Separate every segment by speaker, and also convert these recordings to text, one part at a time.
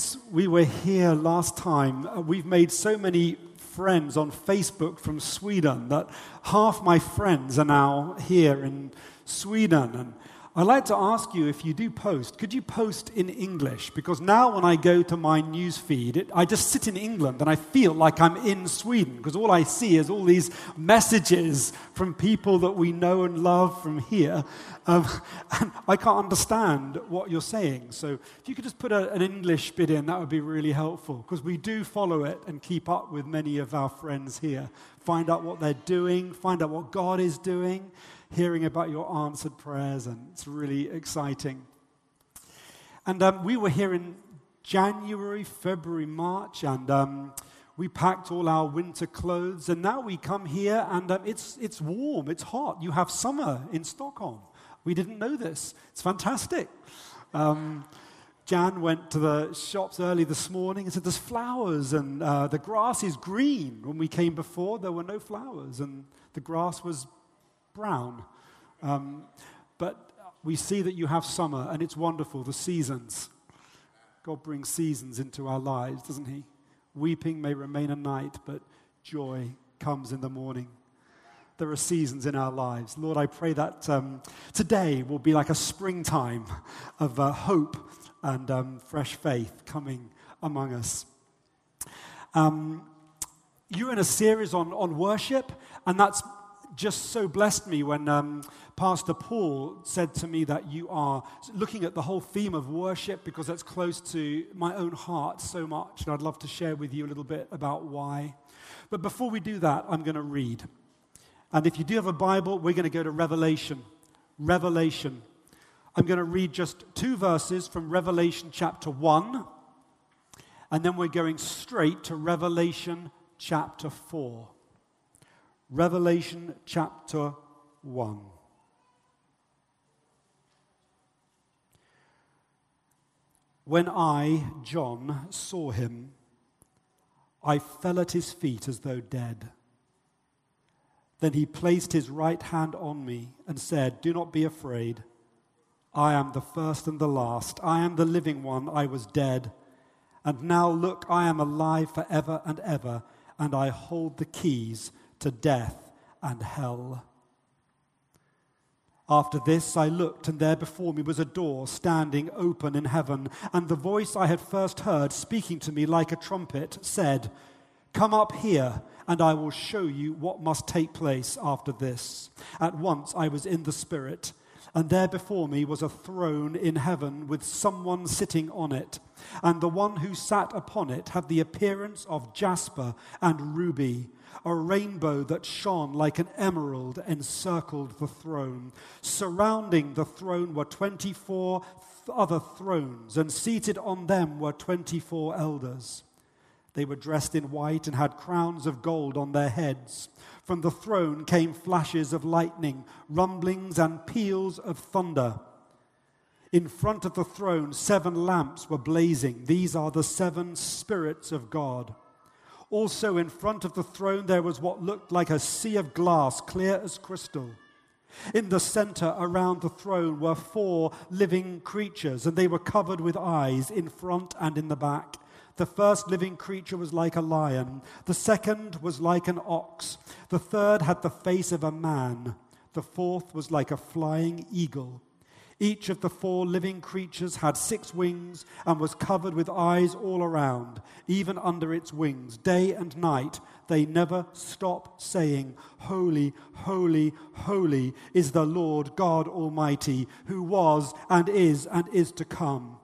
Speaker 1: since we were here last time, uh, we've made so many friends on Facebook from Sweden that half my friends are now here in Sweden. And I'd like to ask you if you do post, could you post in English? Because now when I go to my news feed, it, I just sit in England and I feel like I'm in Sweden because all I see is all these messages from people that we know and love from here. Um, and I can't understand what you're saying. So if you could just put a, an English bit in, that would be really helpful because we do follow it and keep up with many of our friends here. Find out what they're doing, find out what God is doing hearing about your answered prayers, and it's really exciting. And um, we were here in January, February, March, and um, we packed all our winter clothes, and now we come here and um, it's, it's warm, it's hot. You have summer in Stockholm. We didn't know this. It's fantastic. Um, Jan went to the shops early this morning and said, There's flowers, and uh, the grass is green. When we came before, there were no flowers, and the grass was brown. Um, but we see that you have summer, and it's wonderful, the seasons. God brings seasons into our lives, doesn't He? Weeping may remain a night, but joy comes in the morning. There are seasons in our lives. Lord, I pray that um, today will be like a springtime of uh, hope and um, fresh faith coming among us. Um, you're in a series on, on worship, and that's just so blessed me when um, Pastor Paul said to me that you are looking at the whole theme of worship because that's close to my own heart so much. And I'd love to share with you a little bit about why. But before we do that, I'm going to read. And if you do have a Bible, we're going to go to Revelation. Revelation. I'm going to read just two verses from Revelation chapter 1. And then we're going straight to Revelation chapter 4. Revelation chapter 1. When I, John, saw him, I fell at his feet as though dead. Then he placed his right hand on me and said, Do not be afraid. I am the first and the last. I am the living one. I was dead. And now look, I am alive forever and ever, and I hold the keys to death and hell. After this, I looked, and there before me was a door standing open in heaven. And the voice I had first heard, speaking to me like a trumpet, said, Come up here, and I will show you what must take place after this. At once I was in the Spirit, and there before me was a throne in heaven with someone sitting on it. And the one who sat upon it had the appearance of jasper and ruby. A rainbow that shone like an emerald encircled the throne. Surrounding the throne were 24 other thrones, and seated on them were 24 elders. They were dressed in white and had crowns of gold on their heads. From the throne came flashes of lightning, rumblings, and peals of thunder. In front of the throne, seven lamps were blazing. These are the seven spirits of God. Also, in front of the throne, there was what looked like a sea of glass, clear as crystal. In the center around the throne were four living creatures, and they were covered with eyes in front and in the back. The first living creature was like a lion, the second was like an ox, the third had the face of a man, the fourth was like a flying eagle. Each of the four living creatures had six wings and was covered with eyes all around, even under its wings. Day and night they never stop saying, Holy, holy, holy is the Lord God Almighty, who was and is and is to come.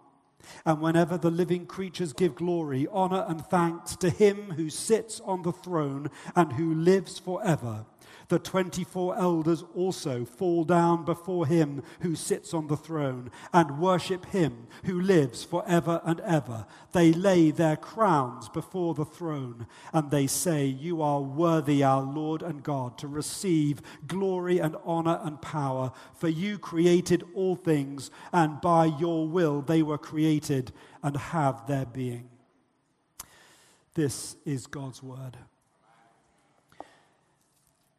Speaker 1: And whenever the living creatures give glory, honor, and thanks to him who sits on the throne and who lives forever. The 24 elders also fall down before him who sits on the throne and worship him who lives forever and ever. They lay their crowns before the throne and they say, You are worthy, our Lord and God, to receive glory and honor and power, for you created all things, and by your will they were created and have their being. This is God's word.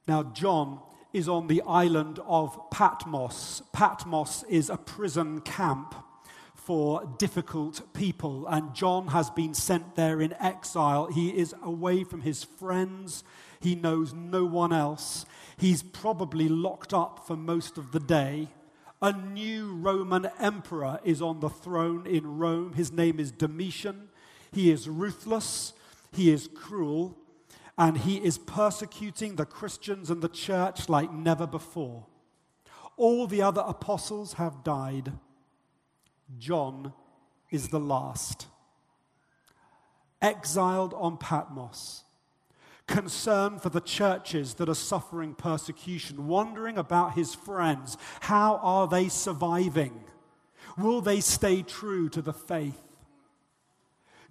Speaker 1: Now, John is on the island of Patmos. Patmos is a prison camp for difficult people, and John has been sent there in exile. He is away from his friends, he knows no one else. He's probably locked up for most of the day. A new Roman emperor is on the throne in Rome. His name is Domitian. He is ruthless, he is cruel, and he is persecuting the Christians and the church like never before. All the other apostles have died. John is the last. Exiled on Patmos, concerned for the churches that are suffering persecution, wondering about his friends. How are they surviving? Will they stay true to the faith?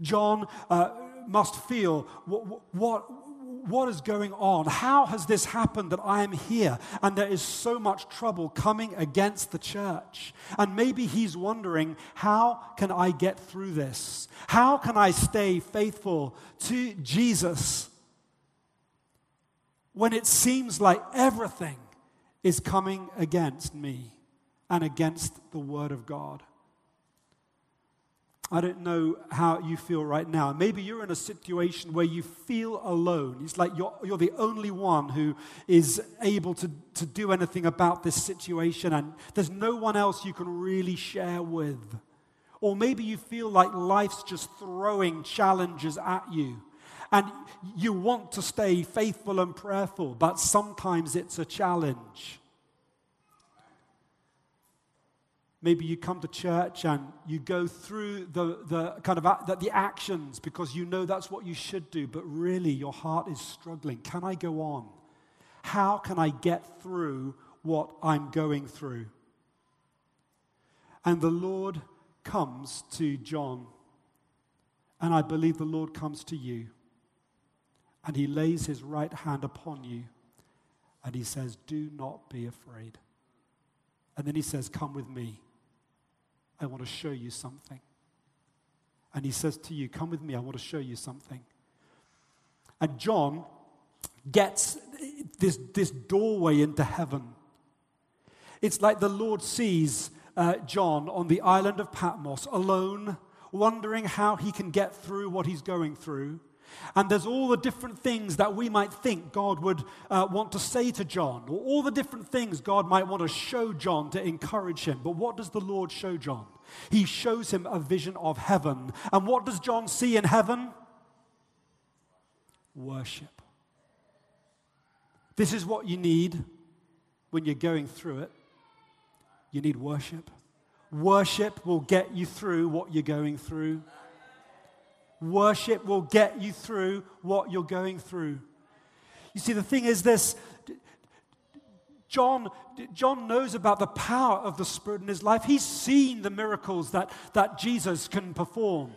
Speaker 1: John uh, must feel what, what, what is going on? How has this happened that I am here and there is so much trouble coming against the church? And maybe he's wondering, how can I get through this? How can I stay faithful to Jesus when it seems like everything is coming against me and against the Word of God? I don't know how you feel right now. Maybe you're in a situation where you feel alone. It's like you're, you're the only one who is able to, to do anything about this situation, and there's no one else you can really share with. Or maybe you feel like life's just throwing challenges at you, and you want to stay faithful and prayerful, but sometimes it's a challenge. Maybe you come to church and you go through the, the kind of the, the actions because you know that's what you should do, but really your heart is struggling. Can I go on? How can I get through what I'm going through? And the Lord comes to John, and I believe the Lord comes to you, and he lays his right hand upon you, and he says, Do not be afraid. And then he says, Come with me. I want to show you something. And he says to you, Come with me, I want to show you something. And John gets this, this doorway into heaven. It's like the Lord sees uh, John on the island of Patmos alone, wondering how he can get through what he's going through. And there's all the different things that we might think God would uh, want to say to John, or all the different things God might want to show John to encourage him. But what does the Lord show John? He shows him a vision of heaven. And what does John see in heaven? Worship. This is what you need when you're going through it. You need worship. Worship will get you through what you're going through. Worship will get you through what you're going through. You see, the thing is this John, John knows about the power of the Spirit in his life. He's seen the miracles that, that Jesus can perform.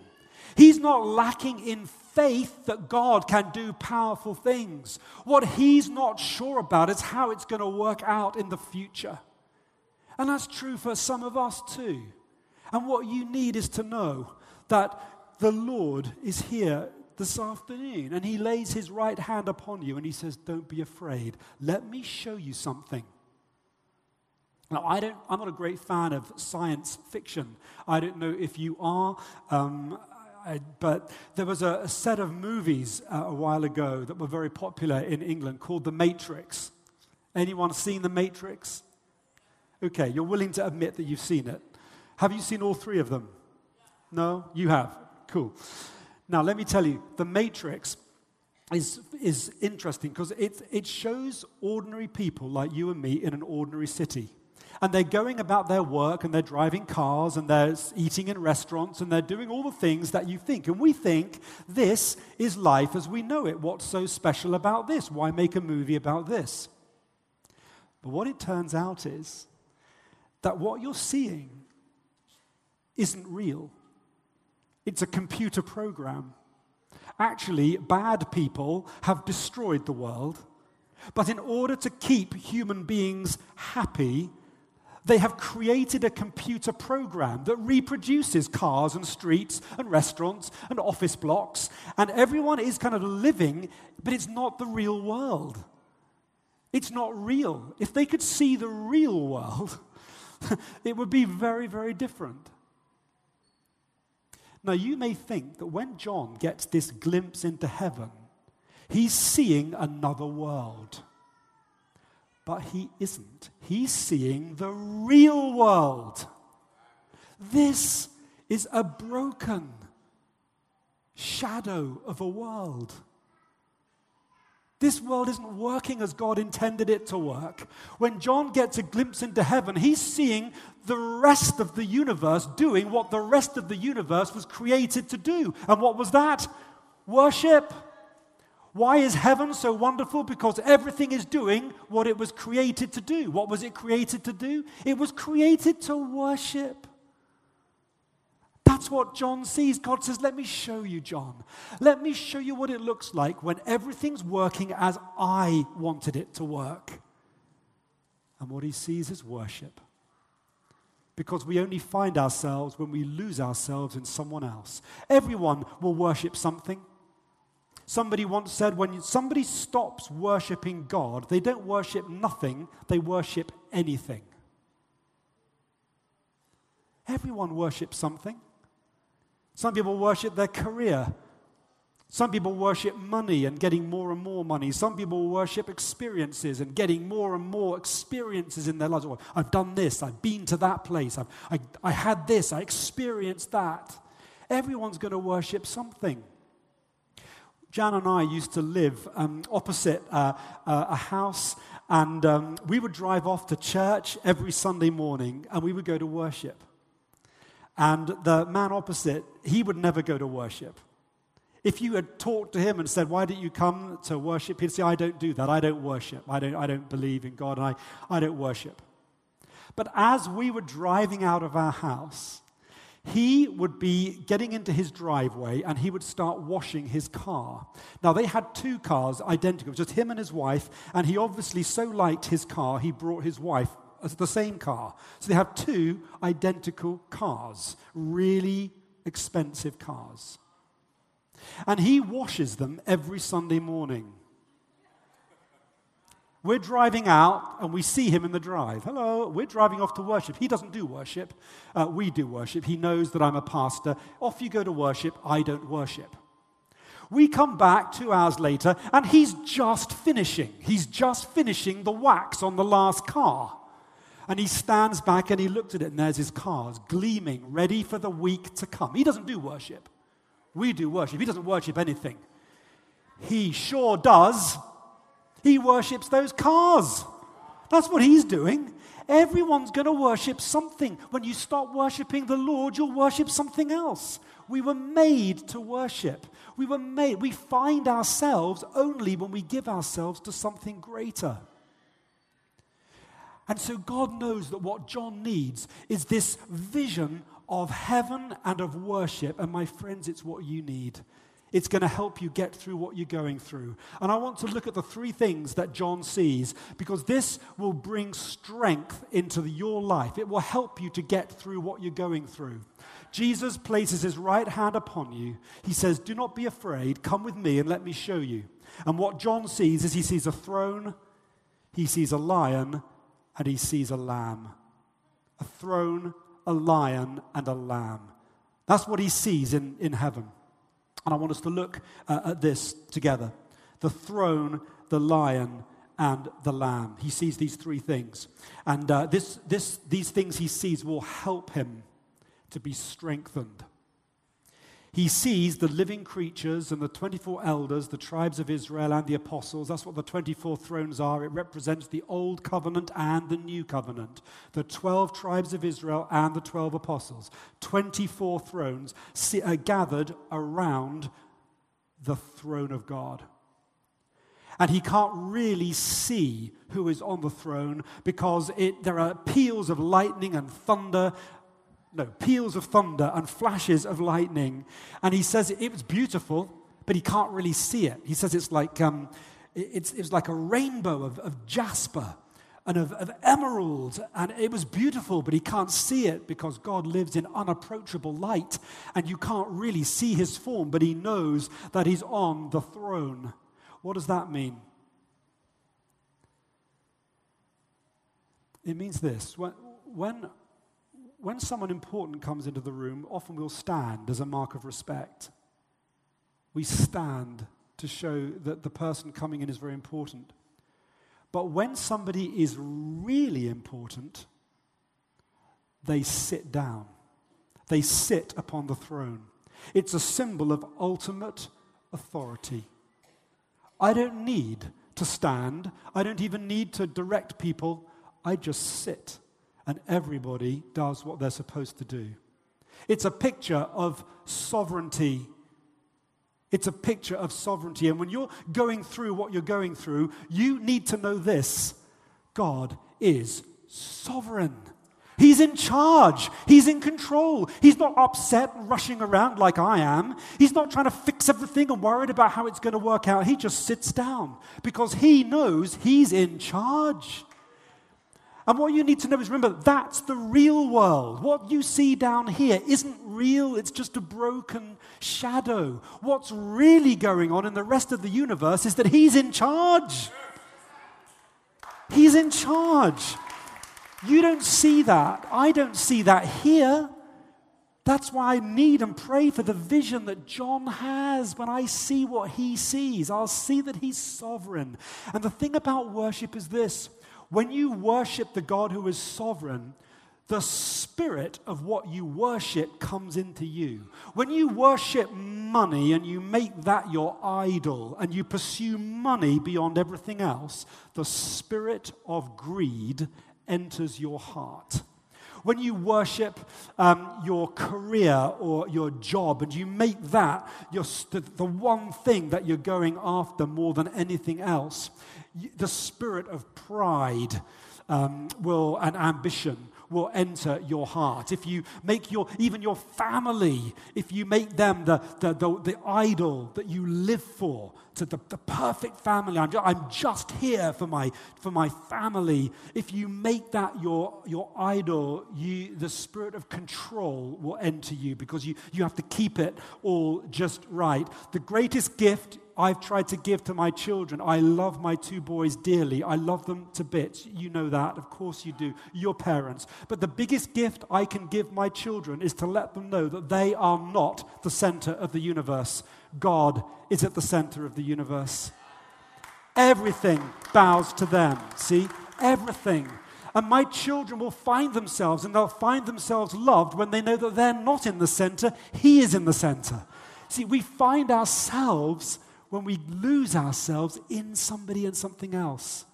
Speaker 1: He's not lacking in faith that God can do powerful things. What he's not sure about is how it's going to work out in the future. And that's true for some of us too. And what you need is to know that the Lord is here this afternoon and he lays his right hand upon you and he says, Don't be afraid. Let me show you something. Now, I don't, I'm not a great fan of science fiction. I don't know if you are, um, I, but there was a, a set of movies uh, a while ago that were very popular in England called The Matrix. Anyone seen The Matrix? Okay, you're willing to admit that you've seen it. Have you seen all three of them? No? You have. Cool. Now, let me tell you, The Matrix is, is interesting because it, it shows ordinary people like you and me in an ordinary city. And they're going about their work and they're driving cars and they're eating in restaurants and they're doing all the things that you think. And we think this is life as we know it. What's so special about this? Why make a movie about this? But what it turns out is that what you're seeing isn't real. It's a computer program. Actually, bad people have destroyed the world, but in order to keep human beings happy, they have created a computer program that reproduces cars and streets and restaurants and office blocks, and everyone is kind of living, but it's not the real world. It's not real. If they could see the real world, it would be very, very different. Now, you may think that when John gets this glimpse into heaven, he's seeing another world. But he isn't. He's seeing the real world. This is a broken shadow of a world. This world isn't working as God intended it to work. When John gets a glimpse into heaven, he's seeing the rest of the universe doing what the rest of the universe was created to do. And what was that? Worship. Why is heaven so wonderful? Because everything is doing what it was created to do. What was it created to do? It was created to worship. That's what John sees. God says, Let me show you, John. Let me show you what it looks like when everything's working as I wanted it to work. And what he sees is worship. Because we only find ourselves when we lose ourselves in someone else. Everyone will worship something. Somebody once said when somebody stops worshiping God, they don't worship nothing, they worship anything. Everyone worships something. Some people worship their career. Some people worship money and getting more and more money. Some people worship experiences and getting more and more experiences in their lives. I've done this, I've been to that place, I've, I, I had this, I experienced that. Everyone's going to worship something. Jan and I used to live um, opposite uh, uh, a house, and um, we would drive off to church every Sunday morning and we would go to worship. And the man opposite, he would never go to worship. If you had talked to him and said, Why didn't you come to worship? He'd say, I don't do that. I don't worship. I don't, I don't believe in God. I, I don't worship. But as we were driving out of our house, he would be getting into his driveway and he would start washing his car. Now, they had two cars identical, just him and his wife, and he obviously so liked his car, he brought his wife as the same car. So they have two identical cars, really expensive cars. And he washes them every Sunday morning. We're driving out and we see him in the drive. Hello, we're driving off to worship. He doesn't do worship. Uh, we do worship. He knows that I'm a pastor. Off you go to worship. I don't worship. We come back two hours later and he's just finishing. He's just finishing the wax on the last car. And he stands back and he looks at it, and there's his cars gleaming, ready for the week to come. He doesn't do worship. We do worship. He doesn't worship anything. He sure does. He worships those cars. That's what he's doing. Everyone's going to worship something. When you stop worshiping the Lord, you'll worship something else. We were made to worship. We were made. We find ourselves only when we give ourselves to something greater. And so God knows that what John needs is this vision of heaven and of worship. And my friends, it's what you need. It's going to help you get through what you're going through. And I want to look at the three things that John sees because this will bring strength into your life. It will help you to get through what you're going through. Jesus places his right hand upon you. He says, Do not be afraid. Come with me and let me show you. And what John sees is he sees a throne, he sees a lion, and he sees a lamb. A throne, a lion, and a lamb. That's what he sees in, in heaven. And I want us to look uh, at this together the throne, the lion, and the lamb. He sees these three things. And uh, this, this, these things he sees will help him to be strengthened. He sees the living creatures and the 24 elders, the tribes of Israel, and the apostles. That's what the 24 thrones are. It represents the old covenant and the new covenant. The 12 tribes of Israel and the 12 apostles. 24 thrones are uh, gathered around the throne of God. And he can't really see who is on the throne because it, there are peals of lightning and thunder no, peals of thunder and flashes of lightning. And he says it, was beautiful, but he can't really see it. He says it's like, um, it's, it's like a rainbow of, of jasper and of, of emerald. And it was beautiful, but he can't see it because God lives in unapproachable light. And you can't really see his form, but he knows that he's on the throne. What does that mean? It means this when, when when someone important comes into the room, often we'll stand as a mark of respect. We stand to show that the person coming in is very important. But when somebody is really important, they sit down. They sit upon the throne. It's a symbol of ultimate authority. I don't need to stand, I don't even need to direct people. I just sit, and everybody does what they're supposed to do. It's a picture of sovereignty. It's a picture of sovereignty. And when you're going through what you're going through, you need to know this God is sovereign. He's in charge. He's in control. He's not upset and rushing around like I am. He's not trying to fix everything and worried about how it's going to work out. He just sits down because he knows he's in charge. And what you need to know is remember, that's the real world. What you see down here isn't real, it's just a broken shadow. What's really going on in the rest of the universe is that He's in charge. He's in charge. You don't see that. I don't see that here. That's why I need and pray for the vision that John has. When I see what he sees, I'll see that he's sovereign. And the thing about worship is this when you worship the God who is sovereign, the spirit of what you worship comes into you. When you worship money and you make that your idol and you pursue money beyond everything else, the spirit of greed enters your heart. When you worship um, your career or your job and you make that your, the, the one thing that you're going after more than anything else, the spirit of pride um, will, and ambition will enter your heart. If you make your, even your family, if you make them the, the, the, the idol that you live for, to the, the perfect family, I'm just, I'm just here for my, for my family. If you make that your, your idol, you, the spirit of control will enter you because you, you have to keep it all just right. The greatest gift I've tried to give to my children. I love my two boys dearly. I love them to bits. You know that. Of course you do. Your parents. But the biggest gift I can give my children is to let them know that they are not the center of the universe. God is at the center of the universe. Everything bows to them. See? Everything. And my children will find themselves, and they'll find themselves loved when they know that they're not in the center, He is in the center. See, we find ourselves when we lose ourselves in somebody and something else.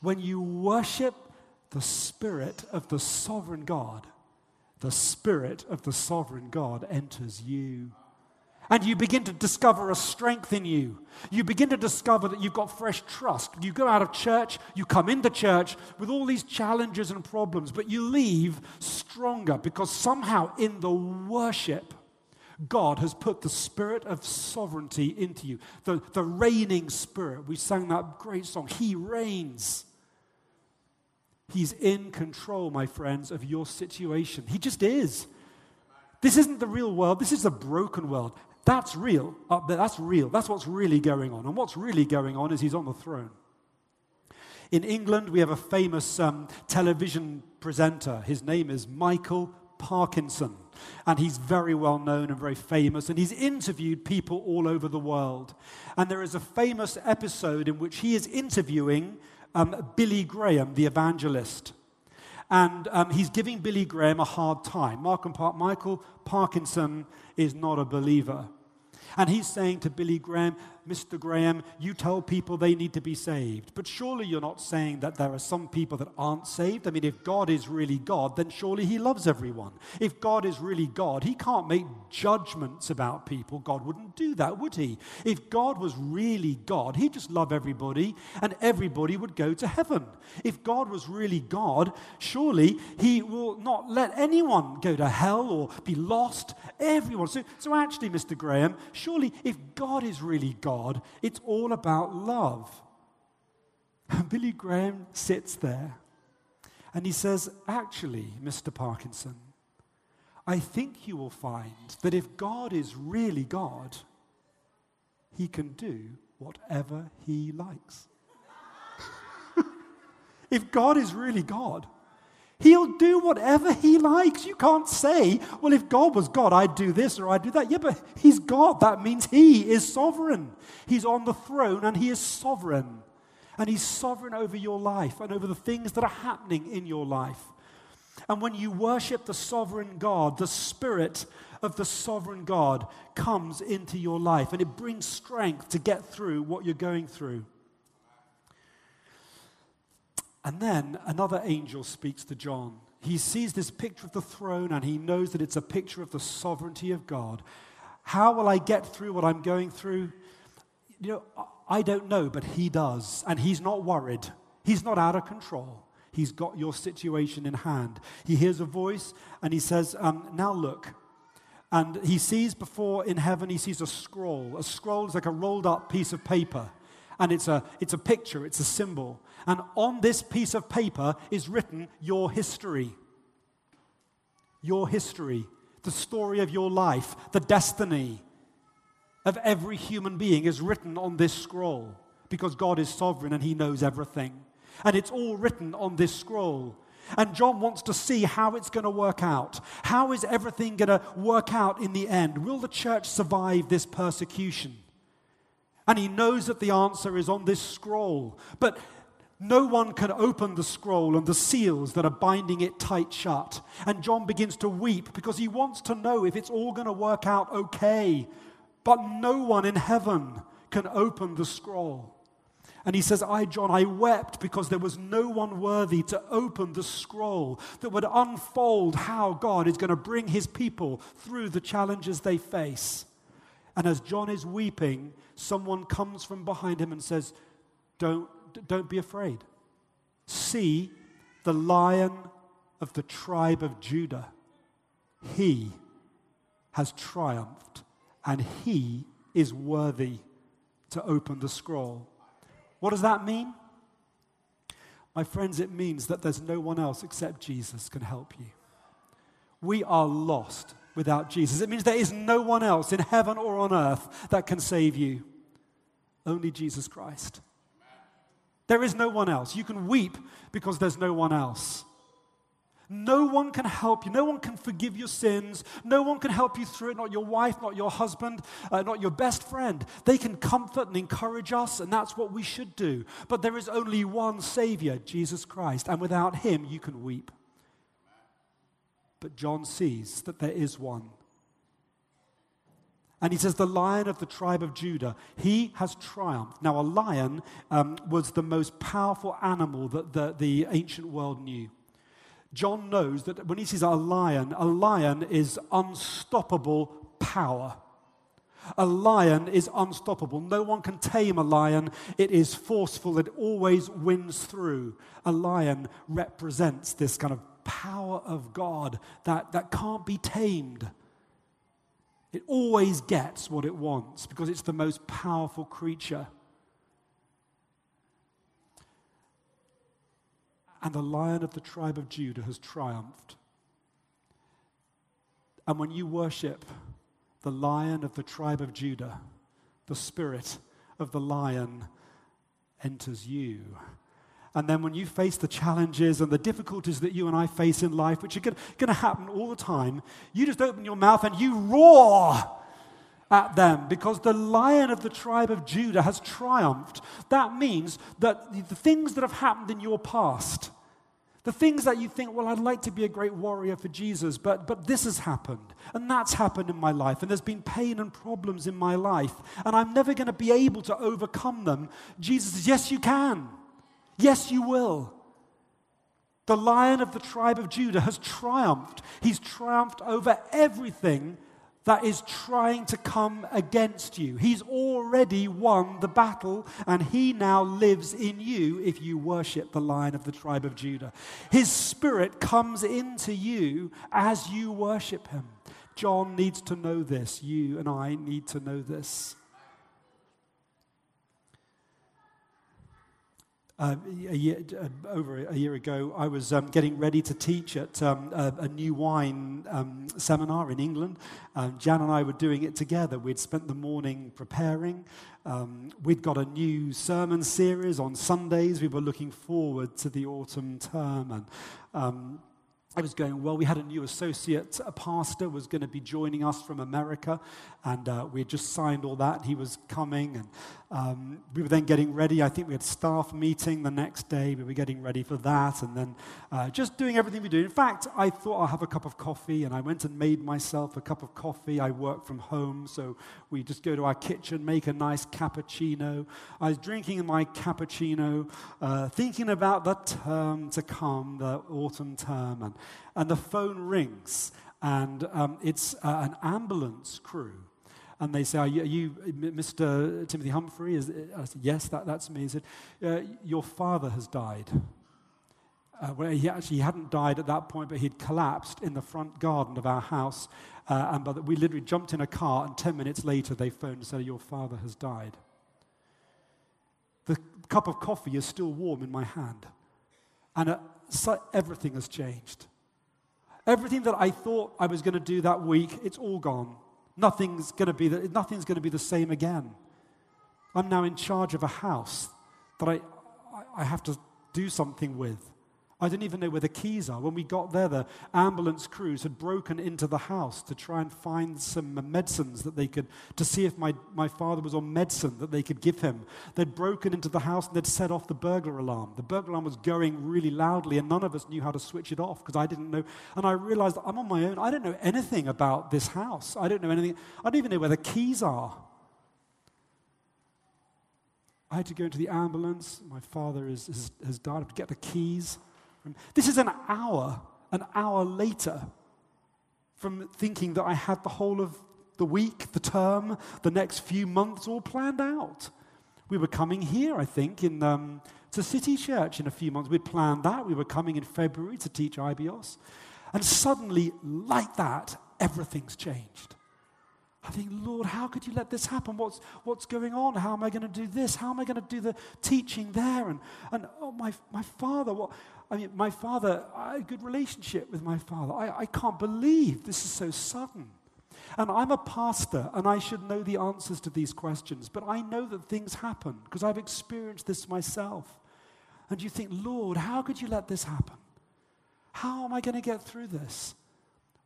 Speaker 1: When you worship the Spirit of the sovereign God, the Spirit of the sovereign God enters you. And you begin to discover a strength in you. You begin to discover that you've got fresh trust. You go out of church, you come into church with all these challenges and problems, but you leave stronger because somehow in the worship, God has put the spirit of sovereignty into you, the, the reigning spirit. We sang that great song, He reigns. He's in control, my friends, of your situation. He just is. This isn't the real world, this is a broken world. That's real. Uh, that's real. That's what's really going on. And what's really going on is he's on the throne. In England, we have a famous um, television presenter. His name is Michael Parkinson. And he's very well known and very famous. And he's interviewed people all over the world. And there is a famous episode in which he is interviewing um, Billy Graham, the evangelist. And um, he's giving Billy Graham a hard time. Mark and Park, Michael Parkinson is not a believer. And he's saying to Billy Graham, Mr. Graham, you tell people they need to be saved. But surely you're not saying that there are some people that aren't saved. I mean, if God is really God, then surely He loves everyone. If God is really God, He can't make judgments about people. God wouldn't do that, would He? If God was really God, He'd just love everybody and everybody would go to heaven. If God was really God, surely He will not let anyone go to hell or be lost. Everyone. So, so actually, Mr. Graham, surely if God is really God, God, it's all about love. And Billy Graham sits there and he says, Actually, Mr. Parkinson, I think you will find that if God is really God, he can do whatever he likes. if God is really God, He'll do whatever he likes. You can't say, well, if God was God, I'd do this or I'd do that. Yeah, but he's God. That means he is sovereign. He's on the throne and he is sovereign. And he's sovereign over your life and over the things that are happening in your life. And when you worship the sovereign God, the spirit of the sovereign God comes into your life and it brings strength to get through what you're going through. And then another angel speaks to John. He sees this picture of the throne and he knows that it's a picture of the sovereignty of God. How will I get through what I'm going through? You know, I don't know, but he does. And he's not worried, he's not out of control. He's got your situation in hand. He hears a voice and he says, um, Now look. And he sees before in heaven, he sees a scroll. A scroll is like a rolled up piece of paper. And it's a, it's a picture, it's a symbol. And on this piece of paper is written your history. Your history, the story of your life, the destiny of every human being is written on this scroll because God is sovereign and He knows everything. And it's all written on this scroll. And John wants to see how it's going to work out. How is everything going to work out in the end? Will the church survive this persecution? And he knows that the answer is on this scroll. But no one can open the scroll and the seals that are binding it tight shut. And John begins to weep because he wants to know if it's all going to work out okay. But no one in heaven can open the scroll. And he says, I, John, I wept because there was no one worthy to open the scroll that would unfold how God is going to bring his people through the challenges they face. And as John is weeping, someone comes from behind him and says, Don't don't be afraid. See the lion of the tribe of Judah. He has triumphed, and he is worthy to open the scroll. What does that mean? My friends, it means that there's no one else except Jesus can help you. We are lost without Jesus. It means there is no one else in heaven or on earth that can save you. Only Jesus Christ. There is no one else. You can weep because there's no one else. No one can help you. No one can forgive your sins. No one can help you through it. Not your wife, not your husband, uh, not your best friend. They can comfort and encourage us, and that's what we should do. But there is only one Savior, Jesus Christ, and without Him, you can weep. But John sees that there is one and he says, the lion of the tribe of Judah, he has triumphed. Now, a lion um, was the most powerful animal that the, the ancient world knew. John knows that when he sees a lion, a lion is unstoppable power. A lion is unstoppable. No one can tame a lion. It is forceful. It always wins through. A lion represents this kind of power of God that, that can't be tamed. It always gets what it wants because it's the most powerful creature. And the lion of the tribe of Judah has triumphed. And when you worship the lion of the tribe of Judah, the spirit of the lion enters you. And then when you face the challenges and the difficulties that you and I face in life, which are going to happen all the time, you just open your mouth and you roar at them because the lion of the tribe of Judah has triumphed. That means that the things that have happened in your past, the things that you think, well, I'd like to be a great warrior for Jesus, but, but this has happened, and that's happened in my life, and there's been pain and problems in my life, and I'm never going to be able to overcome them. Jesus says, Yes, you can. Yes, you will. The lion of the tribe of Judah has triumphed. He's triumphed over everything that is trying to come against you. He's already won the battle, and he now lives in you if you worship the lion of the tribe of Judah. His spirit comes into you as you worship him. John needs to know this. You and I need to know this. Uh, a year, uh, over a year ago, I was um, getting ready to teach at um, a, a, new wine um, seminar in England. Um, Jan and I were doing it together. We'd spent the morning preparing. Um, we'd got a new sermon series on Sundays. We were looking forward to the autumn term. And um, it was going well. We had a new associate a pastor was going to be joining us from America, and uh, we had just signed all that. He was coming, and um, we were then getting ready. I think we had staff meeting the next day. We were getting ready for that, and then uh, just doing everything we do. In fact, I thought I'll have a cup of coffee, and I went and made myself a cup of coffee. I work from home, so we just go to our kitchen, make a nice cappuccino. I was drinking my cappuccino, uh, thinking about the term to come, the autumn term, and, and the phone rings, and um, it's uh, an ambulance crew and they say, Are you, are you Mr. Timothy Humphrey? Is, I said, Yes, that, that's me. He said, uh, Your father has died. Uh, well, he actually hadn't died at that point, but he'd collapsed in the front garden of our house. Uh, and but we literally jumped in a car, and 10 minutes later, they phoned and said, Your father has died. The cup of coffee is still warm in my hand. And uh, so everything has changed. Everything that I thought I was going to do that week, it's all gone. Nothing's going to be the, nothing's going to be the same again. I'm now in charge of a house that I, I have to do something with. I didn't even know where the keys are. When we got there, the ambulance crews had broken into the house to try and find some medicines that they could, to see if my, my father was on medicine that they could give him. They'd broken into the house and they'd set off the burglar alarm. The burglar alarm was going really loudly, and none of us knew how to switch it off because I didn't know. And I realized I'm on my own. I don't know anything about this house. I don't know anything. I don't even know where the keys are. I had to go into the ambulance. My father is, is, has died. I have to get the keys. This is an hour, an hour later from thinking that I had the whole of the week, the term, the next few months all planned out. We were coming here, I think, in um, to City Church in a few months. We'd planned that. We were coming in February to teach IBIOS. And suddenly, like that, everything's changed. I think, Lord, how could you let this happen? What's, what's going on? How am I going to do this? How am I going to do the teaching there? And, and oh, my, my father, what, I mean, my father, I had a good relationship with my father. I, I can't believe this is so sudden. And I'm a pastor, and I should know the answers to these questions, but I know that things happen because I've experienced this myself. And you think, Lord, how could you let this happen? How am I going to get through this?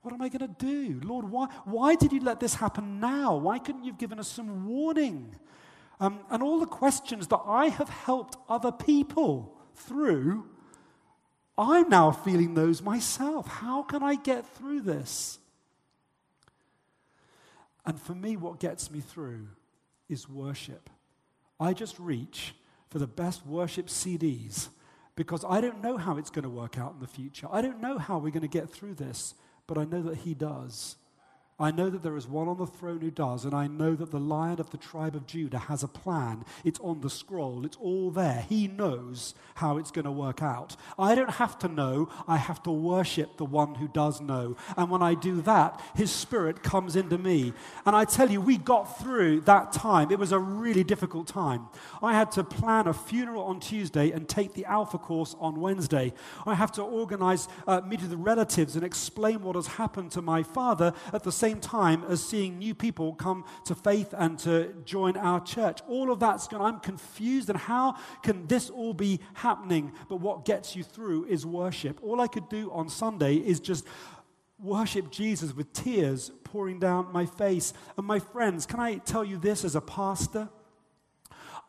Speaker 1: What am I going to do? Lord, why, why did you let this happen now? Why couldn't you have given us some warning? Um, and all the questions that I have helped other people through I'm now feeling those myself. How can I get through this? And for me, what gets me through is worship. I just reach for the best worship CDs because I don't know how it's going to work out in the future. I don't know how we're going to get through this, but I know that He does. I know that there is one on the throne who does, and I know that the lion of the tribe of Judah has a plan. It's on the scroll, it's all there. He knows how it's going to work out. I don't have to know, I have to worship the one who does know. And when I do that, his spirit comes into me. And I tell you, we got through that time. It was a really difficult time. I had to plan a funeral on Tuesday and take the Alpha course on Wednesday. I have to organize uh, meet with the relatives and explain what has happened to my father at the same same time as seeing new people come to faith and to join our church. All of that's going, I'm confused, and how can this all be happening? But what gets you through is worship. All I could do on Sunday is just worship Jesus with tears pouring down my face. And my friends, can I tell you this as a pastor?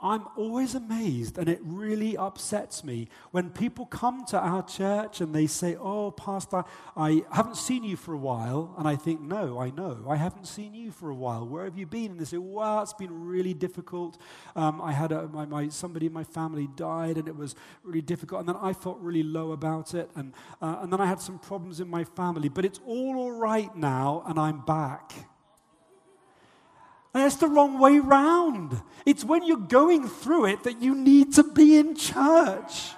Speaker 1: I'm always amazed, and it really upsets me when people come to our church and they say, Oh, Pastor, I haven't seen you for a while. And I think, No, I know. I haven't seen you for a while. Where have you been? And they say, Well, it's been really difficult. Um, I had a, my, my, somebody in my family died, and it was really difficult. And then I felt really low about it. And, uh, and then I had some problems in my family. But it's all all right now, and I'm back. That's the wrong way round. It's when you're going through it that you need to be in church.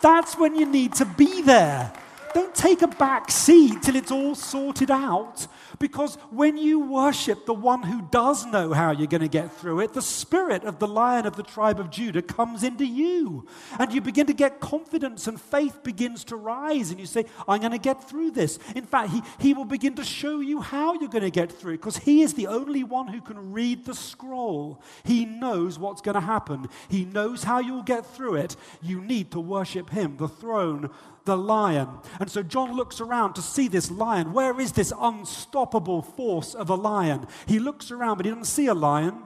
Speaker 1: That's when you need to be there. Don't take a back seat till it's all sorted out. Because when you worship the one who does know how you're going to get through it, the spirit of the lion of the tribe of Judah comes into you. And you begin to get confidence, and faith begins to rise. And you say, I'm going to get through this. In fact, he, he will begin to show you how you're going to get through it because he is the only one who can read the scroll. He knows what's going to happen, he knows how you'll get through it. You need to worship him, the throne the lion. And so John looks around to see this lion. Where is this unstoppable force of a lion? He looks around, but he doesn't see a lion.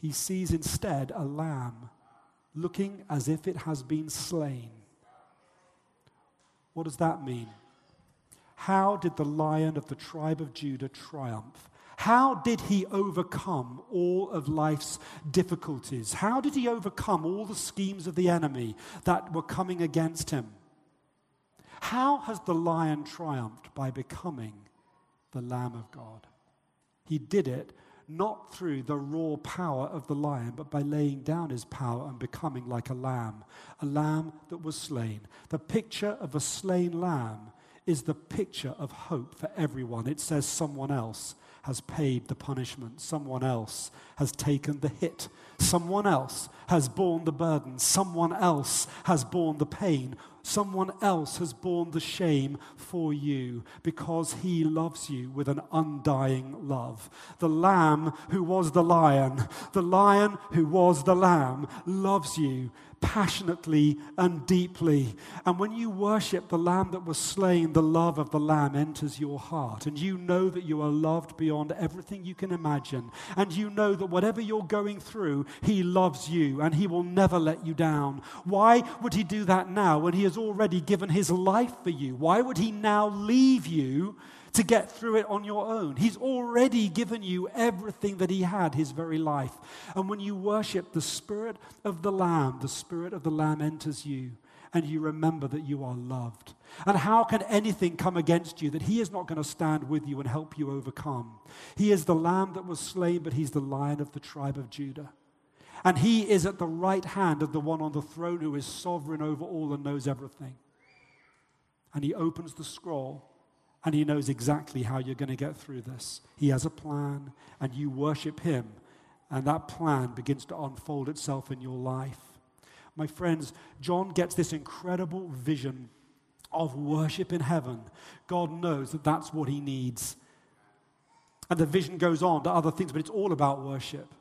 Speaker 1: He sees instead a lamb looking as if it has been slain. What does that mean? How did the lion of the tribe of Judah triumph? How did he overcome all of life's difficulties? How did he overcome all the schemes of the enemy that were coming against him? How has the lion triumphed? By becoming the Lamb of God. He did it not through the raw power of the lion, but by laying down his power and becoming like a lamb, a lamb that was slain. The picture of a slain lamb is the picture of hope for everyone. It says someone else has paid the punishment. Someone else has taken the hit. Someone else has borne the burden. Someone else has borne the pain. Someone else has borne the shame for you because he loves you with an undying love. The lamb who was the lion, the lion who was the lamb, loves you passionately and deeply. And when you worship the Lamb that was slain, the love of the Lamb enters your heart. And you know that you are loved beyond everything you can imagine. And you know that whatever you're going through, He loves you and He will never let you down. Why would He do that now when He has already given His life for you? Why would He now leave you? to get through it on your own. He's already given you everything that He had, His very life. And when you worship the Spirit of the Lamb, the Spirit of the Lamb enters you, and you remember that you are loved. And how can anything come against you that He is not going to stand with you and help you overcome? He is the Lamb that was slain, but He's the Lion of the tribe of Judah. And He is at the right hand of the one on the throne who is sovereign over all and knows everything. And He opens the scroll and He knows exactly how you're going to get through this. He has a plan, and you worship Him, and that plan begins to unfold itself in your life. My friends, John gets this incredible vision of worship in heaven. God knows that that's what He needs. And the vision goes on to other things, but it's all about worship.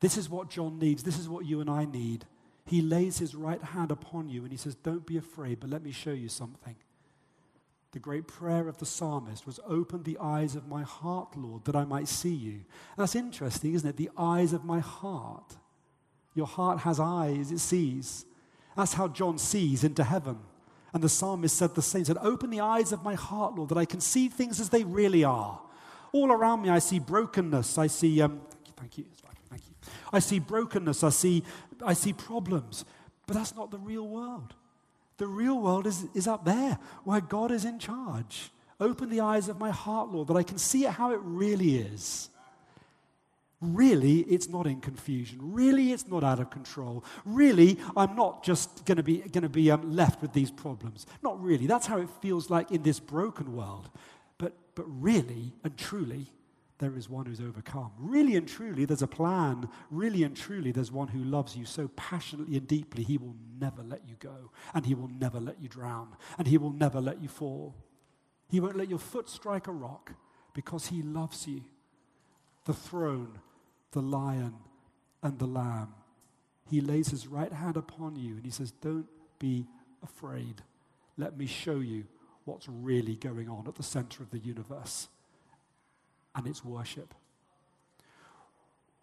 Speaker 1: This is what John needs. This is what you and I need. He lays his right hand upon you and he says, Don't be afraid, but let me show you something. The great prayer of the psalmist was, Open the eyes of my heart, Lord, that I might see you. that's interesting, isn't it? The eyes of my heart. Your heart has eyes, it sees. That's how John sees into heaven. And the psalmist said the same, said, Open the eyes of my heart, Lord, that I can see things as they really are. All around me, I see brokenness. I see, um, thank you, thank you. I see brokenness. I see, I see problems. But that's not the real world. The real world is, is up there, where God is in charge. Open the eyes of my heart, Lord, that I can see it how it really is. Really, it's not in confusion. Really, it's not out of control. Really, I'm not just going to be, gonna be um, left with these problems. Not really. That's how it feels like in this broken world. But, but really and truly, there is one who's overcome. Really and truly, there's a plan. Really and truly, there's one who loves you so passionately and deeply, he will never let you go, and he will never let you drown, and he will never let you fall. He won't let your foot strike a rock because he loves you. The throne, the lion, and the lamb. He lays his right hand upon you and he says, Don't be afraid. Let me show you what's really going on at the center of the universe and it's worship.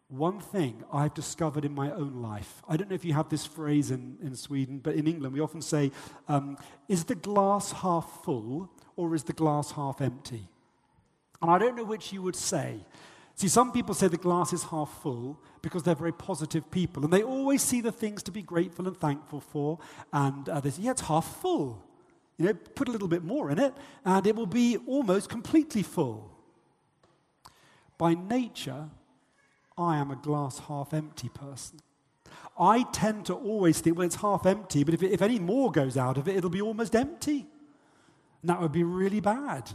Speaker 1: One thing I've discovered in my own life, I don't know if you have this phrase in, in Sweden, but in England we often say, um, is the glass half full or is the glass half empty? And I don't know which you would say. See, some people say the glass is half full because they're very positive people and they always see the things to be grateful and thankful for, and uh, they say, yeah, it's half full. You know, put a little bit more in it, and it will be almost completely full. By nature, I am a glass half empty person. I tend to always think, well, it's half empty, but if, if any more goes out of it, it'll be almost empty. And that would be really bad.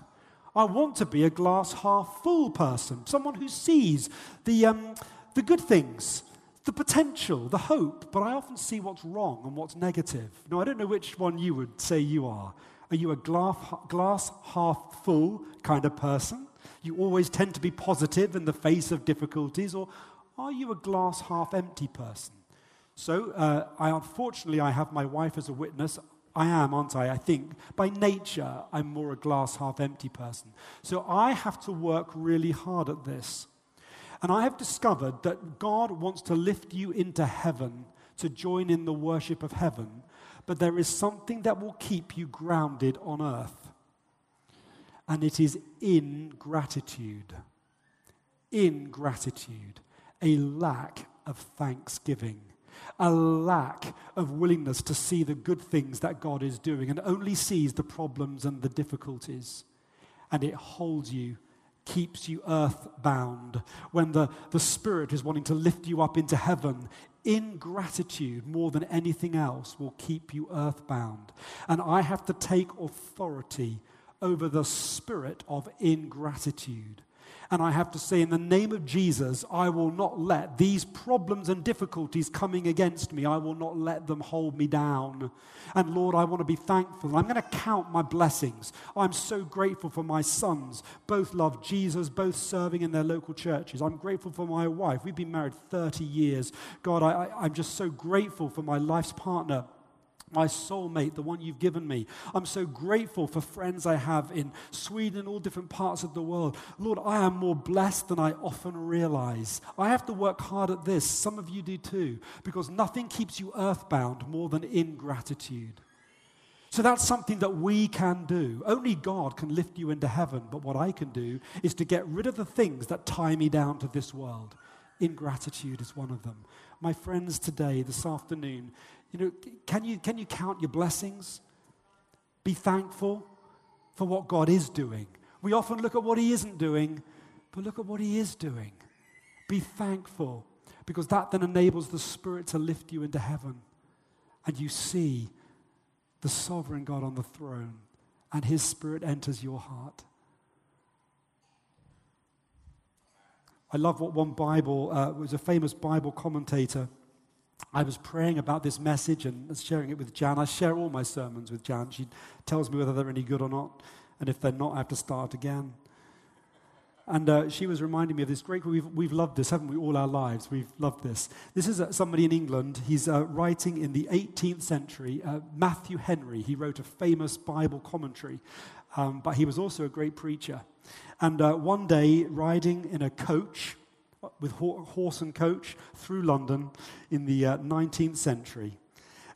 Speaker 1: I want to be a glass half full person, someone who sees the, um, the good things, the potential, the hope, but I often see what's wrong and what's negative. Now, I don't know which one you would say you are. Are you a glass, half full kind of person? You always tend to be positive in the face of difficulties, or are you a glass half empty person? So, uh, I, unfortunately, I have my wife as a witness. I am, aren't I? I think by nature, I'm more a glass half empty person. So I have to work really hard at this. And I have discovered that God wants to lift you into heaven to join in the worship of heaven, but there is something that will keep you grounded on earth. And it is ingratitude. Ingratitude. A lack of thanksgiving a lack of willingness to see the good things that God is doing and only sees the problems and the difficulties. And it holds you, keeps you earthbound. When the, the Spirit is wanting to lift you up into heaven, ingratitude more than anything else will keep you earthbound. And I have to take authority over the spirit of ingratitude. And I have to say, in the name of Jesus, I will not let these problems and difficulties coming against me, I will not let them hold me down. And Lord, I want to be thankful. I'm going to count my blessings. I'm so grateful for my sons. Both love Jesus, both serving in their local churches. I'm grateful for my wife. We've been married 30 years. God, I, I'm just so grateful for my life's partner my soulmate, the one you've given me. I'm so grateful for friends I have in Sweden all different parts of the world. Lord, I am more blessed than I often realize. I have to work hard at this. Some of you do too, because nothing keeps you earthbound more than ingratitude. So that's something that we can do. Only God can lift you into heaven, but what I can do is to get rid of the things that tie me down to this world. Ingratitude is one of them. My friends, today, this afternoon, you know, can you, can you count your blessings? Be thankful for what God is doing. We often look at what He isn't doing, but look at what He is doing. Be thankful because that then enables the Spirit to lift you into heaven. And you see the sovereign God on the throne, and His Spirit enters your heart. I love what one Bible, uh, was a famous Bible commentator I was praying about this message and sharing it with Jan. I share all my sermons with Jan. She tells me whether they're any good or not. And if they're not, I have to start again. And uh, she was reminding me of this great, we've, we've loved this, haven't we, all our lives? We've loved this. This is uh, somebody in England. He's uh, writing in the 18th century. Uh, Matthew Henry, he wrote a famous Bible commentary, um, but he was also a great preacher. And uh, one day, riding in a coach, with horse and coach through London in the uh, 19th century.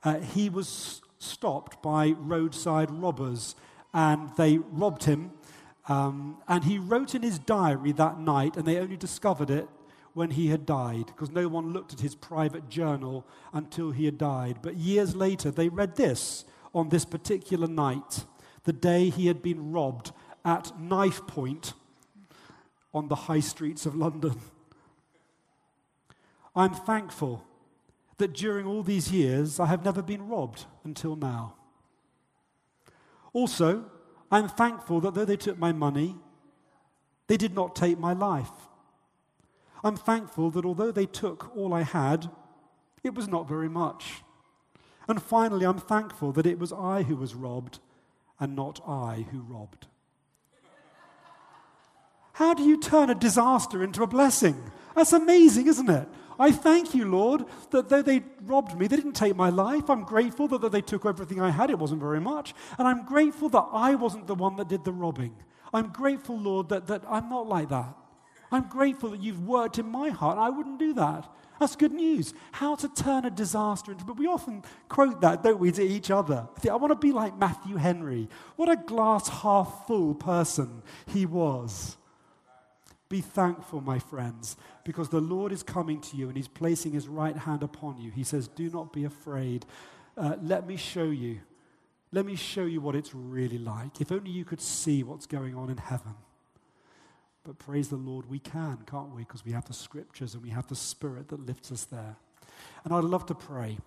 Speaker 1: Uh, he was stopped by roadside robbers and they robbed him. Um, and he wrote in his diary that night, and they only discovered it when he had died, because no one looked at his private journal until he had died. But years later, they read this on this particular night, the day he had been robbed at knife point on the high streets of London. I'm thankful that during all these years I have never been robbed until now. Also, I'm thankful that though they took my money, they did not take my life. I'm thankful that although they took all I had, it was not very much. And finally, I'm thankful that it was I who was robbed and not I who robbed. How do you turn a disaster into a blessing? That's amazing, isn't it? I thank you, Lord, that though they robbed me, they didn't take my life. I'm grateful that though they took everything I had, it wasn't very much. And I'm grateful that I wasn't the one that did the robbing. I'm grateful, Lord, that, that I'm not like that. I'm grateful that you've worked in my heart. I wouldn't do that. That's good news. How to turn a disaster into, but we often quote that, don't we, to each other? I, I want to be like Matthew Henry. What a glass half full person he was. Be thankful, my friends, because the Lord is coming to you and He's placing His right hand upon you. He says, Do not be afraid. Uh, let me show you. Let me show you what it's really like. If only you could see what's going on in heaven. But praise the Lord, we can, can't we? Because we have the scriptures and we have the Spirit that lifts us there. And I'd love to pray.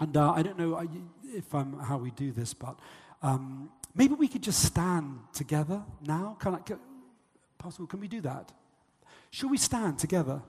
Speaker 1: And uh, I don't know if I'm, how we do this, but um, maybe we could just stand together now. Can I, can, Pastor, can we do that? Should we stand together?